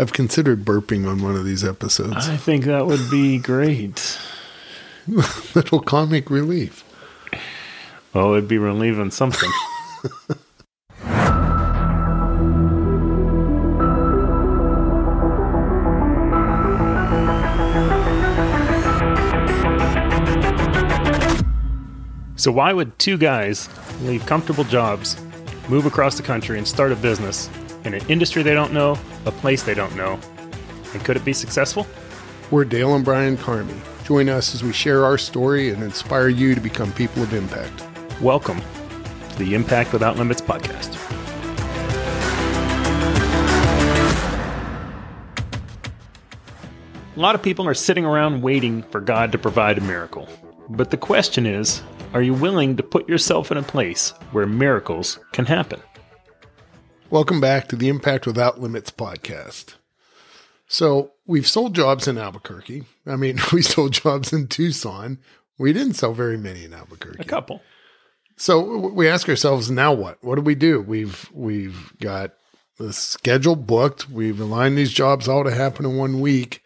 I've considered burping on one of these episodes. I think that would be great. Little comic relief. Oh, it'd be relieving something. so, why would two guys leave comfortable jobs, move across the country, and start a business in an industry they don't know, a place they don't know? And could it be successful? We're Dale and Brian Karmie. Join us as we share our story and inspire you to become people of impact. Welcome to the Impact Without Limits podcast. A lot of people are sitting around waiting for God to provide a miracle. But the question is are you willing to put yourself in a place where miracles can happen? Welcome back to the Impact Without Limits podcast. So, we've sold jobs in Albuquerque. I mean, we sold jobs in Tucson. We didn't sell very many in Albuquerque. A couple. So we ask ourselves, now what? What do we do? We've we've got the schedule booked. We've aligned these jobs all to happen in one week,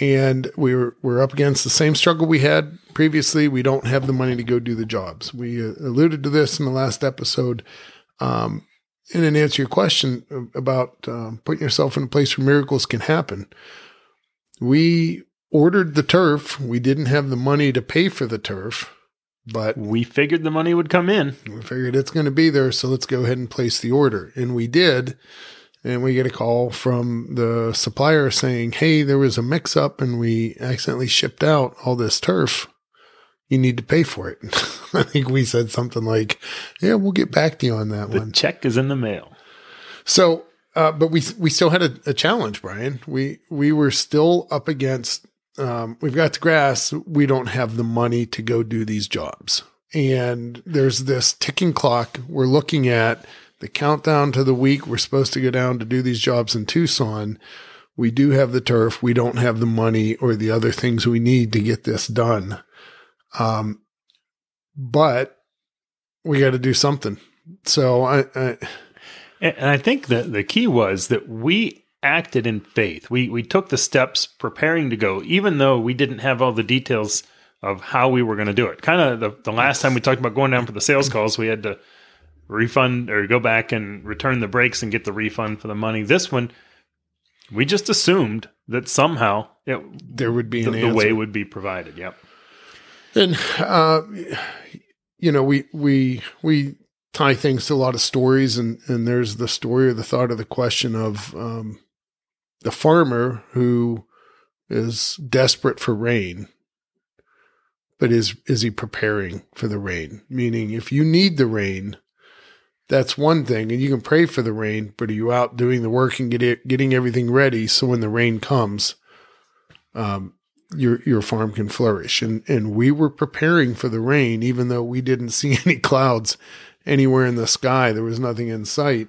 and we're we're up against the same struggle we had previously. We don't have the money to go do the jobs. We uh, alluded to this in the last episode. Um, and then answer your question about um, putting yourself in a place where miracles can happen. We ordered the turf. We didn't have the money to pay for the turf but we figured the money would come in. We figured it's going to be there, so let's go ahead and place the order. And we did. And we get a call from the supplier saying, Hey, there was a mix up and we accidentally shipped out all this turf. You need to pay for it. I think we said something like, Yeah, we'll get back to you on that the one. check is in the mail. So, uh, but we we still had a, a challenge, Brian. We we were still up against um, we've got the grass. We don't have the money to go do these jobs. And there's this ticking clock. We're looking at the countdown to the week. We're supposed to go down to do these jobs in Tucson. We do have the turf. We don't have the money or the other things we need to get this done. Um, but we got to do something. So I, I and I think that the key was that we acted in faith. We we took the steps preparing to go, even though we didn't have all the details of how we were going to do it. Kind of the, the last time we talked about going down for the sales calls, we had to refund or go back and return the brakes and get the refund for the money. This one, we just assumed that somehow it, there would be the, an the way would be provided. Yep. And uh, you know, we we we tie things to a lot of stories, and and there's the story or the thought of the question of um, the farmer who is desperate for rain but is is he preparing for the rain? Meaning if you need the rain that's one thing and you can pray for the rain but are you out doing the work and get it, getting everything ready so when the rain comes um, your your farm can flourish and and we were preparing for the rain even though we didn't see any clouds anywhere in the sky there was nothing in sight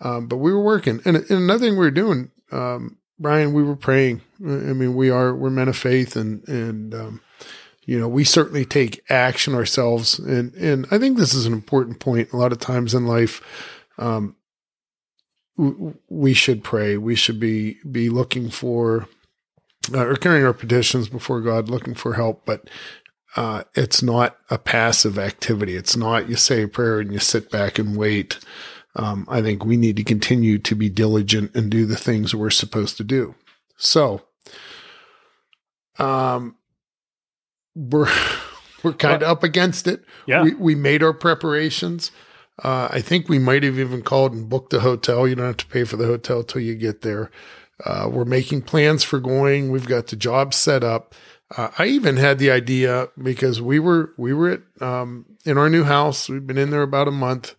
um, but we were working and, and another thing we were doing um, Brian, we were praying. I mean, we are we're men of faith, and and um, you know we certainly take action ourselves. And and I think this is an important point. A lot of times in life, um, we should pray. We should be be looking for uh, or carrying our petitions before God, looking for help. But uh, it's not a passive activity. It's not you say a prayer and you sit back and wait um, I think we need to continue to be diligent and do the things we're supposed to do. So, um, we're we're kind of up against it. Yeah, we, we made our preparations. Uh, I think we might have even called and booked a hotel. You don't have to pay for the hotel till you get there. Uh, we're making plans for going. We've got the job set up. Uh, I even had the idea because we were we were at um, in our new house. We've been in there about a month.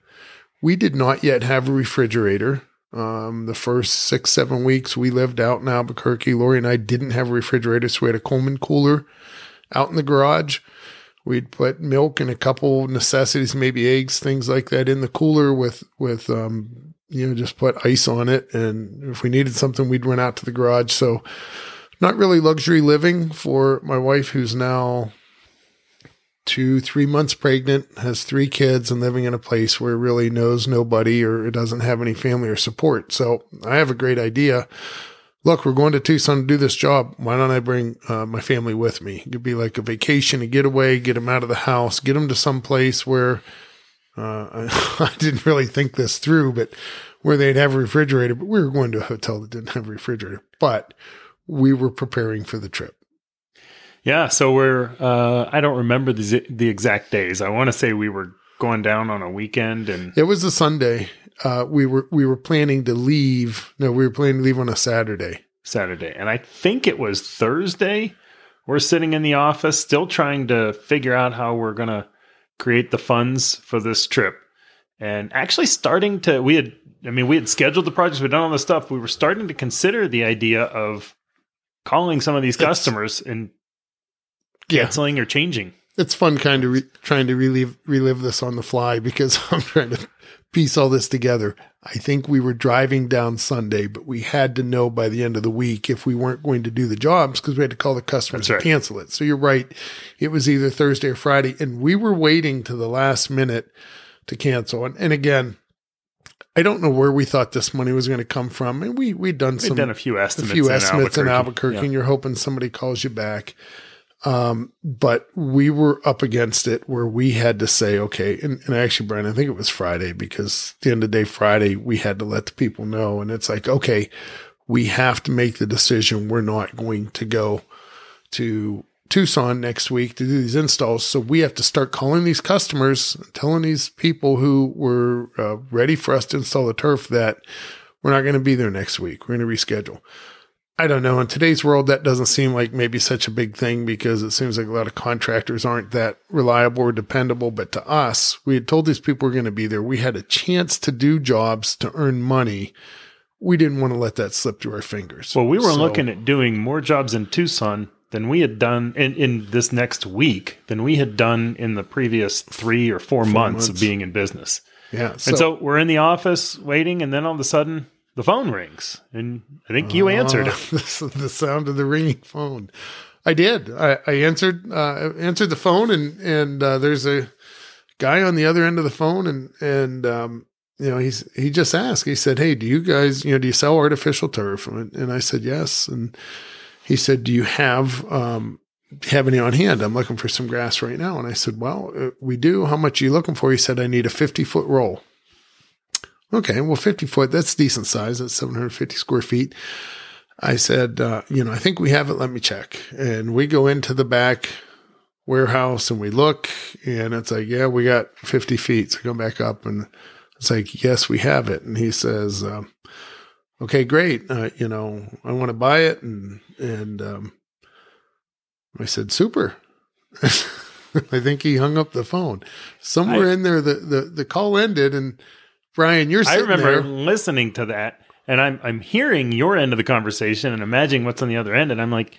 We did not yet have a refrigerator. Um, the first six, seven weeks we lived out in Albuquerque, Lorie and I didn't have a refrigerator, so we had a Coleman cooler out in the garage. We'd put milk and a couple necessities, maybe eggs, things like that, in the cooler with with um, you know just put ice on it. And if we needed something, we'd run out to the garage. So not really luxury living for my wife, who's now two, three months pregnant, has three kids, and living in a place where really knows nobody or it doesn't have any family or support. So I have a great idea. look, we're going to Tucson to do this job. Why don't I bring uh, my family with me? It could be like a vacation, a getaway, get them out of the house, get them to some place where uh, I, I didn't really think this through, but where they'd have a refrigerator. But we were going to a hotel that didn't have a refrigerator, but we were preparing for the trip. Yeah, so we're uh, I don't remember the the exact days. I want to say we were going down on a weekend and It was a Sunday. Uh, we were we were planning to leave. No, we were planning to leave on a Saturday. Saturday. And I think it was Thursday. We're sitting in the office still trying to figure out how we're going to create the funds for this trip. And actually starting to we had I mean we had scheduled the projects, we'd done all the stuff. We were starting to consider the idea of calling some of these It's- customers and Yeah. canceling or changing. It's fun kind of re- trying to relive relive this on the fly because I'm trying to piece all this together. I think we were driving down Sunday, but we had to know by the end of the week if we weren't going to do the jobs because we had to call the customers That's and cancel it. So you're right. It was either Thursday or Friday, and we were waiting to the last minute to cancel. And, and again, I don't know where we thought this money was going to come from. And we we'd done We'd some done a few a estimates. few in estimates in Albuquerque, Yeah. and you're hoping somebody calls you back. Um, but we were up against it where we had to say, okay, and, and actually, Brian, I think it was Friday because at the end of the day, Friday, we had to let the people know. And it's like, okay, we have to make the decision. We're not going to go to Tucson next week to do these installs. So we have to start calling these customers, telling these people who were uh, ready for us to install the turf that we're not going to be there next week. We're going to reschedule. I don't know. In today's world, that doesn't seem like maybe such a big thing because it seems like a lot of contractors aren't that reliable or dependable. But to us, we had told these people we're going to be there. We had a chance to do jobs to earn money. We didn't want to let that slip through our fingers. Well, we were So- looking at doing more jobs in Tucson than we had done in, in this next week than we had done in the previous three or four, months, of being in business. yeah. and so we're in the office waiting, and then all of a sudden the phone rings, and I think you answered. Oh, the, the sound of the ringing phone. I did. I, I answered uh, answered the phone, and and uh, there's a guy on the other end of the phone, and and um, you know he's he just asked. He said, "Hey, do you guys you know do you sell artificial turf?" And, and I said, "Yes." And he said, "Do you have um, have any on hand? I'm looking for some grass right now." And I said, "Well, uh, we do. How much are you looking for?" He said, "I need a 50 foot roll." Okay, well, 50 foot, that's decent size. That's 750 square feet. I said, uh, you know, I think we have it. Let me check. And we go into the back warehouse and we look, and it's like, yeah, we got 50 feet. So I go back up and it's like, yes, we have it. And he says, um, okay, great. Uh, you know, I want to buy it. And, and, um, I said, super. I think he hung up the phone. Somewhere I- in there, the, the, the call ended and Brian, you're I remember there. listening to that, and I'm I'm hearing your end of the conversation and imagining what's on the other end, and I'm like,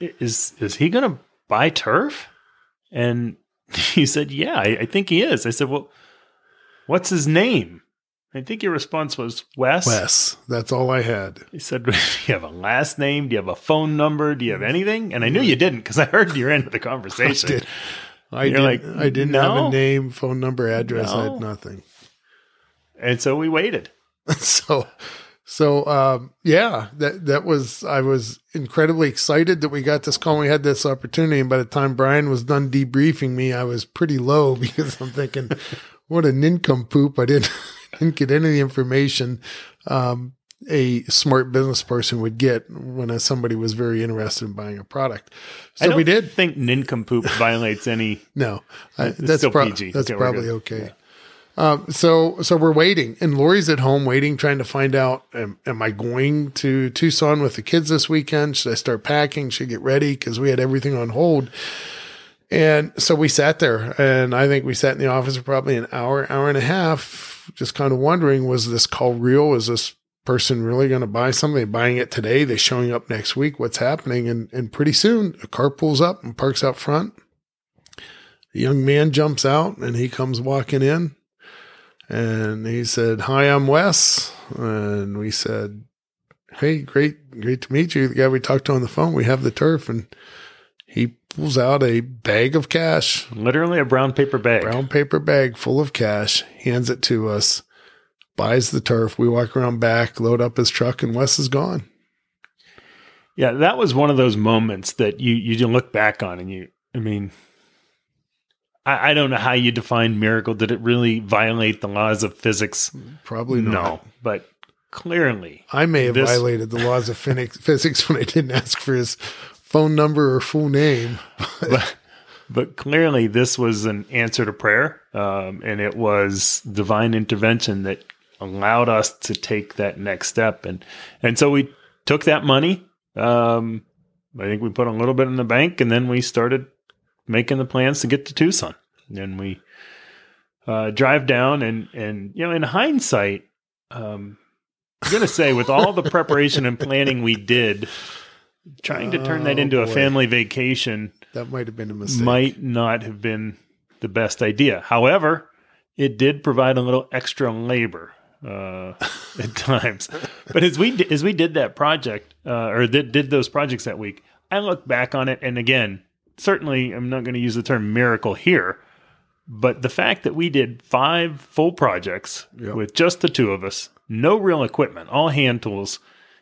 is is he going to buy turf? And he said, yeah, I, I think he is. I said, well, what's his name? I think your response was Wes. Wes. That's all I had. He said, Do you have a last name? Do you have a phone number? Do you have anything? And I knew you didn't because I heard your end of the conversation. did. I You're did, like, I didn't have a name, phone number, address. I had nothing. And so we waited. so, so um, yeah, that that was. I was incredibly excited that we got this call. and We had this opportunity, and by the time Brian was done debriefing me, I was pretty low because I'm thinking, what a nincompoop! I didn't didn't get any of the information. Um, a smart business person would get when somebody was very interested in buying a product. So we did. think nincompoop violates any. No, I, that's still pro- PG. That's Okay, probably okay. Um, so so we're waiting, and Lorie's at home waiting, trying to find out: am, am I going to Tucson with the kids this weekend? Should I start packing? Should I get ready? Because we had everything on hold. And so we sat there, and I think we sat in the office for probably an hour, hour and a half, just kind of wondering: was this call real? Is this person really going to buy something? They're buying it today? They're showing up next week? What's happening? And and pretty soon, a car pulls up and parks out front. A young man jumps out and he comes walking in and he said, Hi, I'm Wes. And we said, Hey, great, great to meet you. The guy we talked to on the phone, we have the turf. And he pulls out a bag of cash, Literally a brown paper bag. brown paper bag full of cash, hands it to us, buys the turf. We walk around back, load up his truck, and Wes is gone. Yeah, that was one of those moments that you you look back on and you. I mean, I, I don't know how you define miracle. Did it really violate the laws of physics? Probably not. No, but clearly, I may have This- violated the laws of physics when I didn't ask for his phone number or full name. but, but clearly this was an answer to prayer um, and it was divine intervention that allowed us to take that next step and and so we took that money um, i think we put a little bit in the bank and then we started making the plans to get to tucson and we uh, drive down and and you know in hindsight um, i'm gonna say with all the preparation and planning we did trying to turn that Oh, into a family vacation That might have been a mistake. might not have been the best idea. However, it did provide a little extra labor uh, at times. But as we as we did that project uh, or did, did those projects that week, I look back on it, and again, certainly I'm not going to use the term miracle here, but the fact that we did five full projects Yep. with just the two of us, no real equipment, all hand tools,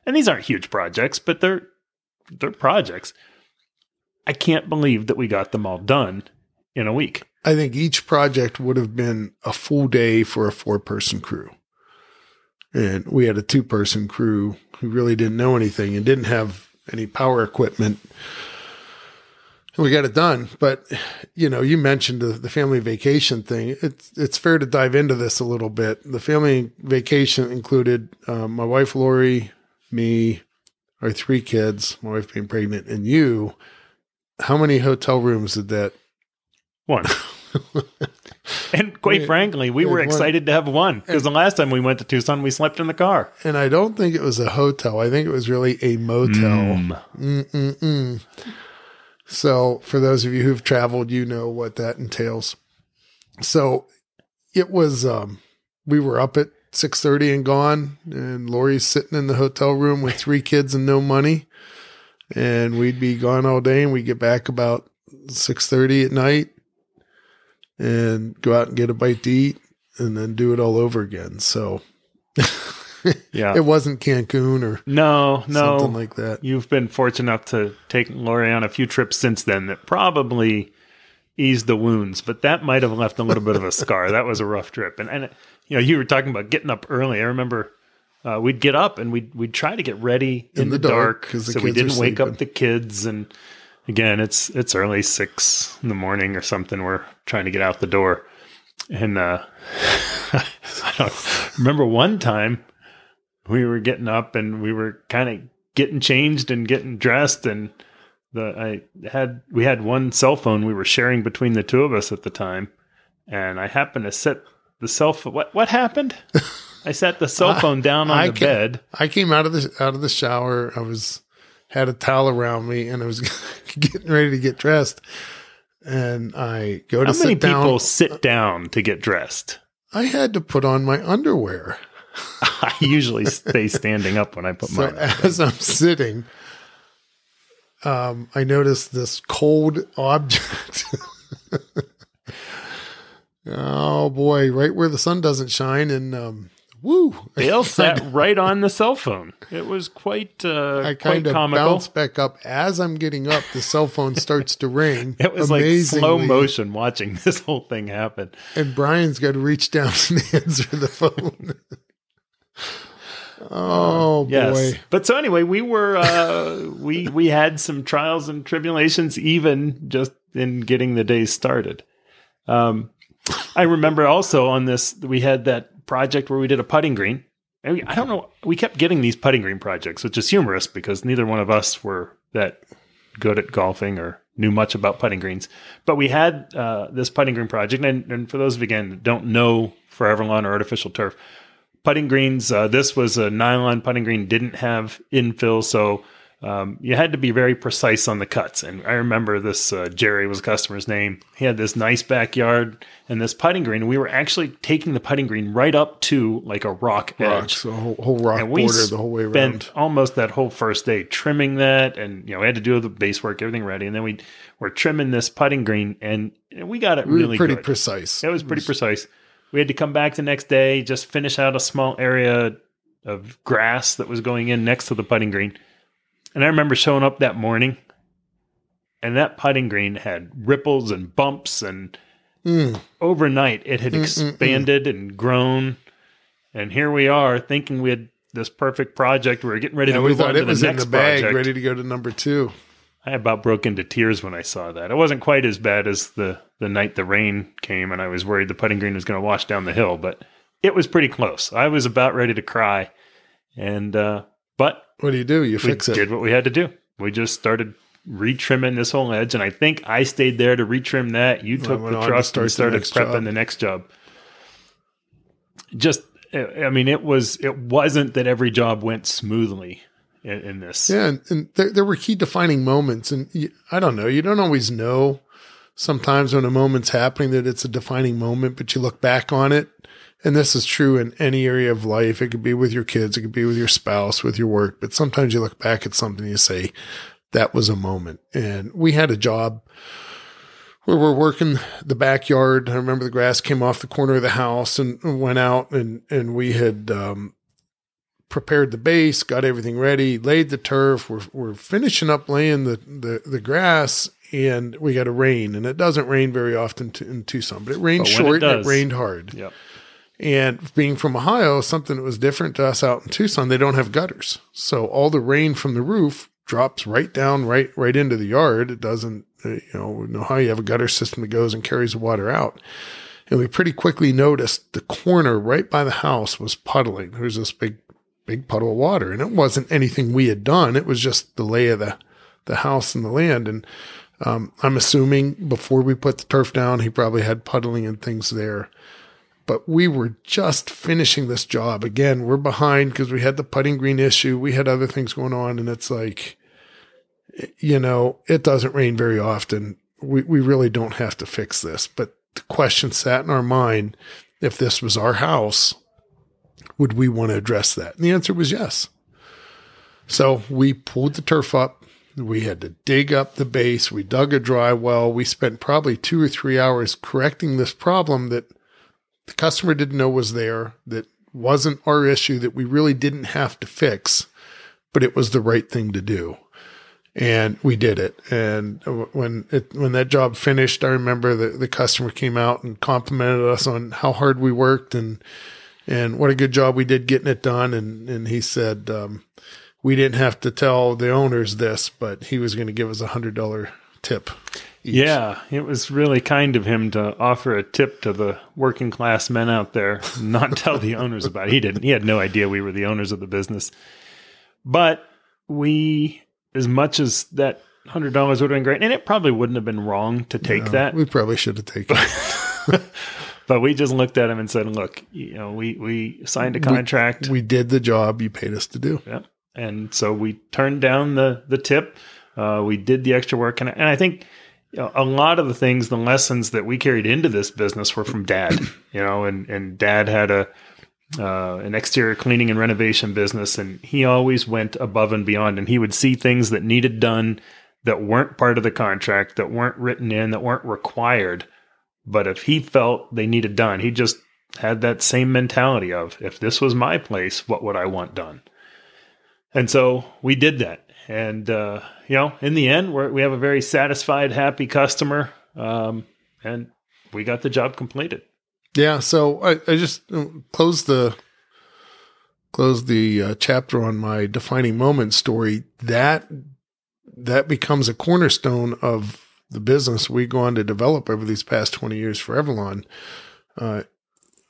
and these aren't huge projects, but they're they're projects. I can't believe that we got them all done in a week. I think each project would have been a full day for a four person crew. And we had a two person crew who really didn't know anything and didn't have any power equipment. We got it done. But, you know, you mentioned the, the family vacation thing. It's, it's fair to dive into this a little bit. The family vacation included um, my wife, Lorie, me, our three kids, my wife being pregnant, and you. How many hotel rooms did that One. and quite We- frankly, we we were had one. excited to have one because the last time we went to Tucson, we slept in the car. And I don't think it was a hotel. I think it was really a motel. Mm. So, for those of you who've traveled, you know what that entails. So, it was. Um, we were up at six thirty and gone, and Lorie's sitting in the hotel room with three kids and no money, and we'd be gone all day, and we get back about six thirty at night, and go out and get a bite to eat, and then do it all over again. So. Yeah. It wasn't Cancun or no, no. something like that. You've been fortunate enough to take Lorie on a few trips since then that probably eased the wounds, but that might have left a little bit of a scar. That was a rough trip. And, and you know, you were talking about getting up early. I remember uh, we'd get up and we'd, we'd try to get ready in, the, dark, 'cause the so we didn't wake up the kids. And again, it's, it's early six in the morning or something. We're trying to get out the door. And uh, I don't remember one time we were getting up and we were kind of getting changed and getting dressed and the I had we had one cell phone we were sharing between the two of us at the time and I happened to set the cell phone what what happened? I set the cell phone down on I the can- bed. I came out of the out of the shower. I was had a towel around me, and I was getting ready to get dressed. And I go to How many down. people sit down to get dressed? I had to put on my underwear. I usually stay standing up when I put my. So mine. on. as I'm sitting, um, I noticed this cold object. oh boy! Right where the sun doesn't shine, and um, woo! Dale sat right on the cell phone. It was quite uh, I quite kind of comical. bounce back up as I'm getting up. The cell phone starts to ring. It was like slow motion watching this whole thing happen. and Brian's got to reach down and answer the phone. oh Yes. boy! But so anyway, we were uh, we we had some trials and tribulations even just in getting the day started. Um, I remember also on this we had that project where we did a putting green. And we, I don't know. We kept getting these putting green projects, which is humorous because neither one of us were that good at golfing or knew much about putting greens. But we had uh, this putting green project, and, and for those of you again that don't know ForeverLawn or artificial turf, putting greens. Uh, this was a nylon putting green, didn't have infill, so um, you had to be very precise on the cuts. And I remember this uh, Jerry was the customer's name. He had this nice backyard and this putting green. We were actually taking the putting green right up to like a rock edge. Whole, whole rock And border the whole way around. spent almost that whole first day trimming that, and you know we had to do the base work, everything ready, and then we were trimming this putting green, and we got it We really pretty good. precise. It was pretty precise. We had to come back the next day, just finish out a small area of grass that was going in next to the putting green. And I remember showing up that morning, and that putting green had ripples and bumps, and Mm. overnight it had Mm, mm, mm. expanded and grown. And here we are, thinking we had this perfect project. We were getting ready Yeah, to move on to the next the bag, project. ready to go to number two. I about broke into tears when I saw that. It wasn't quite as bad as the the night the rain came, and I was worried the putting green was going to wash down the hill, but it was pretty close. I was about ready to cry, and uh, but What do you do? You fix it. did what we had to do. We just started retrimming this whole edge, and I think I stayed there to retrim that. You took the on to start and started prepping job. the next job. Just, I mean, it was. It wasn't that every job went smoothly in, in this. Yeah, and, and there, there were key defining moments, and you, I don't know. You don't always know sometimes when a moment's happening that it's a defining moment, but you look back on it, and this is true in any area of life. It could be with your kids, it could be with your spouse, with your work, but sometimes you look back at something and you say, "That was a moment." And we had a job where we're working the backyard. I remember the grass came off the corner of the house and went out, and and we had. Um, prepared the base, got everything ready, laid the turf. We're, we're finishing up laying the, the, the grass and we got a rain and it doesn't rain very often to, in Tucson, but it rained But when it short and it rained hard. Yep. And being from Ohio, something that was different to us out in Tucson, they don't have gutters. So all the rain from the roof drops right down, right, right into the yard. It doesn't, uh, you know, in Ohio, you have a gutter system that goes and carries the water out. And we pretty quickly noticed the corner right by the house was puddling. There was this big, big puddle of water and it wasn't anything we had done. It was just the lay of the, the house and the land. And, um, I'm assuming before we put the turf down, he probably had puddling and things there but we were just finishing this job. Again, we're behind because we had the putting green issue. We had other things going on, and it's like, you know, it doesn't rain very often. We we really don't have to fix this. But the question sat in our mind: if this was our house, would we want to address that? And the answer was yes. So we pulled the turf up. We had to dig up the base. We dug a dry well. We spent probably two or three hours correcting this problem that the customer didn't know was there, that wasn't our issue, that we really didn't have to fix, but it was the right thing to do. And we did it. And when it, when that job finished, I remember the, the customer came out and complimented us on how hard we worked and, and what a good job we did getting it done. And, and he said, um, we didn't have to tell the owners this, but he was going to give us a hundred dollar tip. each. Yeah, it was really kind of him to offer a tip to the working class men out there, not tell the owners about it. He didn't. He had no idea we were the owners of the business. But we, as much as that hundred dollars would have been great, and it probably wouldn't have been wrong to take No, that. We probably should have taken it. but we just looked at him and said, "Look, you know, we we signed a contract, We did the job you paid us to do. yeah, and so we turned down the the tip. Uh, we did the extra work, and, and I think you know, a lot of the things, the lessons that we carried into this business were from Dad. You know, and and Dad had a uh, an exterior cleaning and renovation business, and he always went above and beyond. And he would see things that needed done that weren't part of the contract, that weren't written in, that weren't required. But if he felt they needed done, he just had that same mentality of if this was my place, what would I want done? And so we did that. And, uh, you know, in the end, we have a very satisfied, happy customer. Um, and we got the job completed. Yeah. So I, I just closed the close the uh, chapter on my defining moment story. That that becomes a cornerstone of the business we go on to develop over these past twenty years ForeverLawn, uh,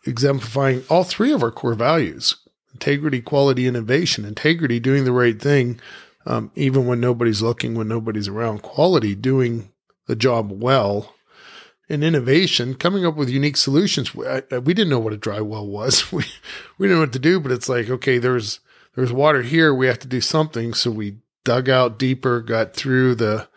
exemplifying all three of our core values: integrity, quality, innovation. Integrity, doing the right thing, um, even when nobody's looking, when nobody's around. Quality, doing the job well and innovation, coming up with unique solutions. We, I, we didn't know what a dry well was. We we didn't know what to do, but it's like okay, there's there's water here. We have to do something. So we dug out deeper, got through the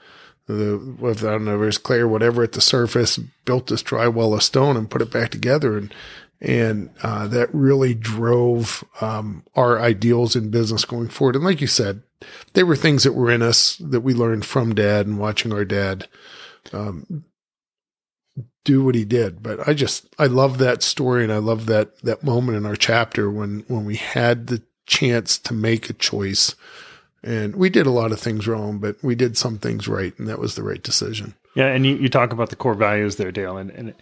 the I don't know, if there's clay or whatever at the surface, built this dry well of stone and put it back together, and and uh, that really drove um, our ideals in business going forward. And like you said, they were things that were in us that we learned from dad and watching our dad um, do what he did. But I just I love that story and I love that that moment in our chapter when when we had the chance to make a choice And we did a lot of things wrong, but we did some things right, and that was the right decision. Yeah, and you, you talk about the core values there, Dale, and, and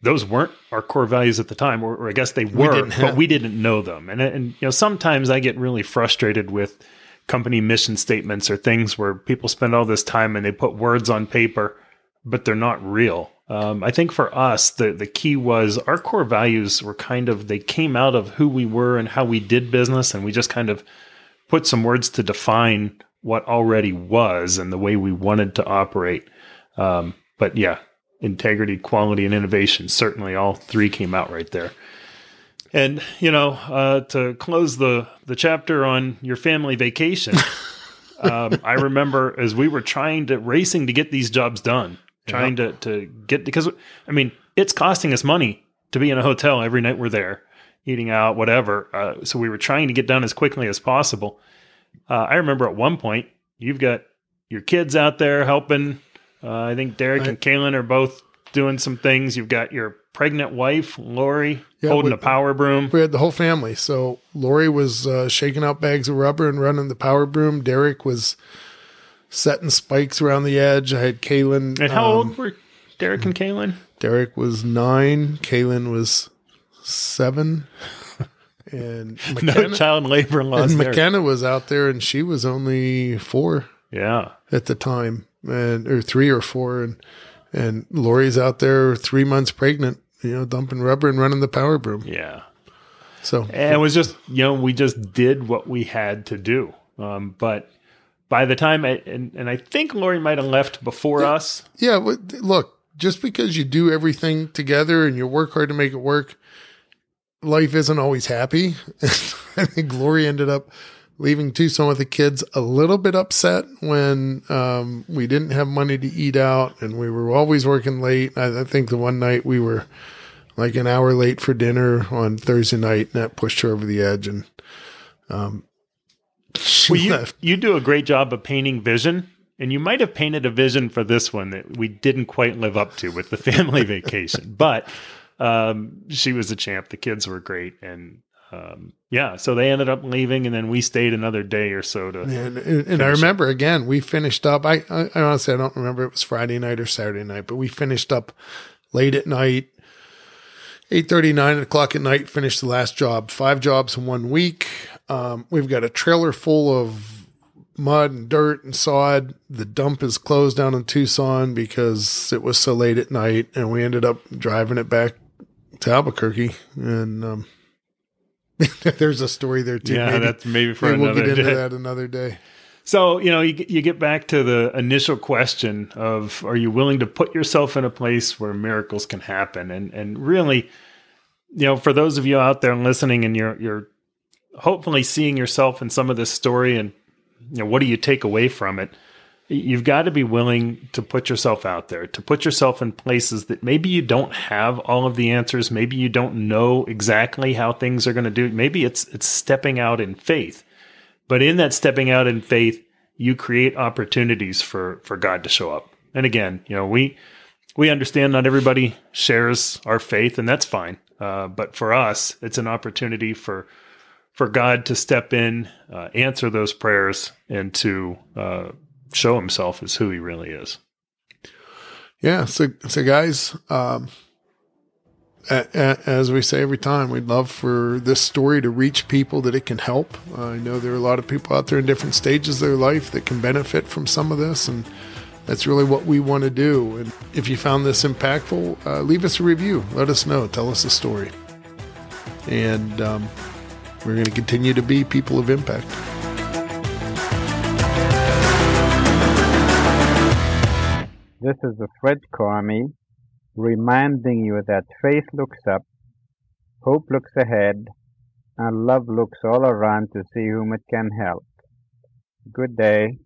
those weren't our core values at the time, or, or I guess they were, we but we didn't know them. And and you know, sometimes I get really frustrated with company mission statements or things where people spend all this time and they put words on paper, but they're not real. Um, I think for us, the the key was our core values were kind of they came out of who we were and how we did business, and we just kind of put some words to define what already was and the way we wanted to operate. Um, but yeah, integrity, quality, and innovation certainly all three came out right there. And you know, uh, to close the the chapter on your family vacation, um, I remember as we were trying to racing to get these jobs done, trying to to get because I mean it's costing us money to be in a hotel every night we're there eating out, whatever. Uh, so we were trying to get done as quickly as possible. Uh, I remember at one point you've got your kids out there helping. Uh, I think Derek and Kaylin are both doing some things. You've got your pregnant wife, Lorie, yeah, holding we, a power broom. We had the whole family. So Lorie was uh, shaking out bags of rubber and running the power broom. Derek was setting spikes around the edge. I had Kaylin. And how um, old were Derek and Kaylin? Derek was nine. Kaylin was seven. And McKenna, no child labor laws. And McKenna was out there, and she was only four. Yeah, at the time, and or three or four, and and Lorie's out there three months pregnant, you know, dumping rubber and running the power broom. Yeah. So and it was just you know we just did what we had to do, um, but by the time I, and and I think Lorie might have left before yeah, us. Yeah, look, just because you do everything together and you work hard to make it work, life isn't always happy. I think Lorie ended up leaving Tucson with the kids a little bit upset when um, we didn't have money to eat out and we were always working late. I, I, think the one night we were like an hour late for dinner on Thursday night and that pushed her over the edge. And um, well, you, you do a great job of painting vision. And you might have painted a vision for this one that we didn't quite live up to with the family vacation. But um, she was a champ. The kids were great, and um, yeah, so they ended up leaving, and then we stayed another day or so to. And, and, I remember up. again, we finished up. I, I, I honestly I don't remember it was Friday night or Saturday night, but we finished up late at night. 8.30, 9 o'clock at night, finished the last job. Five jobs in one week. Um, we've got a trailer full of mud and dirt and sod. The dump is closed down in Tucson because it was so late at night, and we ended up driving it back to Albuquerque, and um, there's a story there too. Yeah, maybe, that's maybe for maybe another we'll get into day. that another day. So you know, you you get back to the initial question of, are you willing to put yourself in a place where miracles can happen? And and really, you know, for those of you out there listening, and you're you're hopefully seeing yourself in some of this story, and you know, what do you take away from it? You've got to be willing to put yourself out there, to put yourself in places that maybe you don't have all of the answers, maybe you don't know exactly how things are going to do. Maybe it's it's stepping out in faith. But in that stepping out in faith, you create opportunities for for God to show up. And again, you know, we we understand not everybody shares our faith, and that's fine. Uh, but for us, it's an opportunity for for God to step in, uh, answer those prayers, and to uh, show himself as who he really is. Yeah. So, so guys, um, a, a, as we say every time, we'd love for this story to reach people that it can help. Uh, I know there are a lot of people out there in different stages of their life that can benefit from some of this, and that's really what we want to do. And if you found this impactful, uh, leave us a review. Let us know. Tell us a story. And um, we're going to continue to be people of impact. This is Fred Karmie reminding you that faith looks up, hope looks ahead, and love looks all around to see whom it can help. Good day.